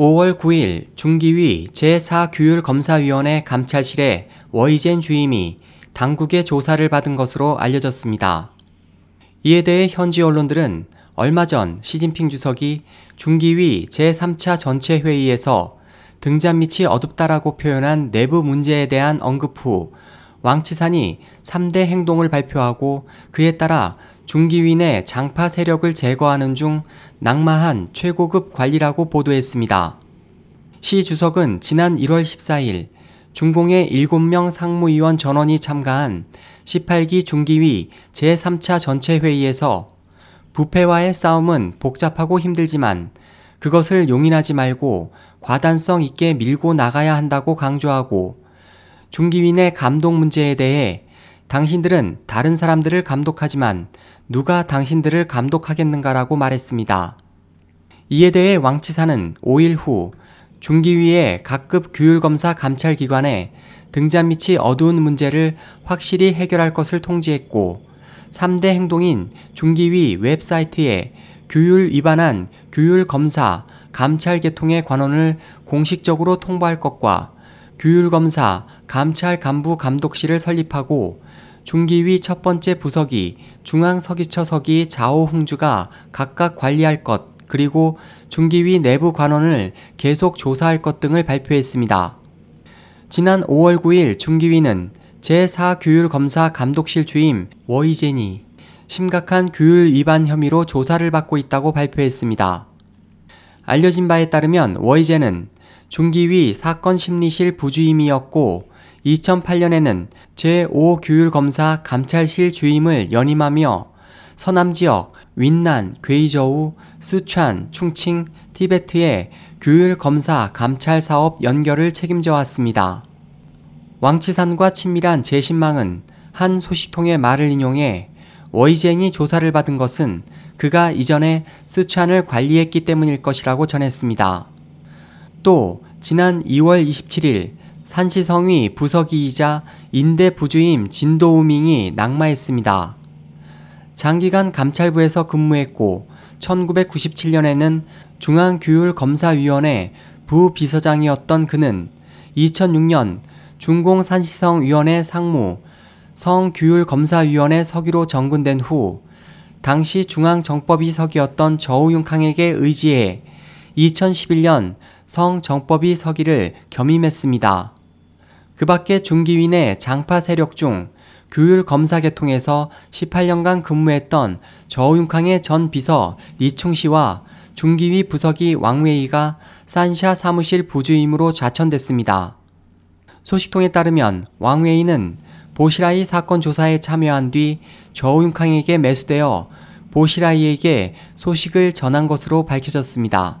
5월 9일 중기위 제4규율검사위원회 감찰실에 워이젠 주임이 당국의 조사를 받은 것으로 알려졌습니다. 이에 대해 현지 언론들은 얼마 전 시진핑 주석이 중기위 제3차 전체 회의에서 등잔 밑이 어둡다라고 표현한 내부 문제에 대한 언급 후 왕치산이 3대 행동을 발표하고 그에 따라 중기위 내 장파 세력을 제거하는 중 낙마한 최고급 관리라고 보도했습니다. 시 주석은 지난 1월 14일 중공의 7명 상무위원 전원이 참가한 18기 중기위 제3차 전체 회의에서 부패와의 싸움은 복잡하고 힘들지만 그것을 용인하지 말고 과단성 있게 밀고 나가야 한다고 강조하고 중기위의 감독 문제에 대해 당신들은 다른 사람들을 감독하지만 누가 당신들을 감독하겠는가라고 말했습니다. 이에 대해 왕치사는 5일 후 중기위의 각급 규율검사 감찰기관에 등잔 밑이 어두운 문제를 확실히 해결할 것을 통지했고 3대 행동인 중기위 웹사이트에 규율 위반한 규율검사 감찰 계통의 관원을 공식적으로 통보할 것과 규율검사 감찰 간부 감독실을 설립하고 중기위 첫 번째 부서기 중앙서기처 서기 자오 흥주가 각각 관리할 것 그리고 중기위 내부 관원을 계속 조사할 것 등을 발표했습니다. 지난 5월 9일 중기위는 제4규율검사 감독실 주임 워이젠이 심각한 규율 위반 혐의로 조사를 받고 있다고 발표했습니다. 알려진 바에 따르면 워이젠은 중기위 사건 심리실 부주임이었고 2008년에는 제5규율검사 감찰실 주임을 연임하며 서남 지역 윈난, 괴이저우, 스촨, 충칭, 티베트의 규율 검사 감찰 사업 연결을 책임져 왔습니다. 왕치산과 친밀한 재신망은 한 소식통의 말을 인용해 워이젠이 조사를 받은 것은 그가 이전에 스촨을 관리했기 때문일 것이라고 전했습니다. 또 지난 2월 27일 산시성위 부서기이자 인대 부주임 진도우밍이 낙마했습니다. 장기간 감찰부에서 근무했고 1997년에는 중앙규율검사위원회 부비서장이었던 그는 2006년 중공산시성위원회 상무, 성규율검사위원회 서기로 정근된 후 당시 중앙정법위석이었던 저우융캉에게 의지해 2011년 성 정법위 서기를 겸임했습니다. 그 밖에 중기위 내 장파 세력 중 규율 검사 계통에서 18년간 근무했던 저우융캉의 전 비서 리충 씨와 중기위 부서기 왕웨이가 산샤 사무실 부주임으로 좌천됐습니다. 소식통에 따르면 왕웨이는 보시라이 사건 조사에 참여한 뒤 저우융캉에게 매수되어 보시라이에게 소식을 전한 것으로 밝혀졌습니다.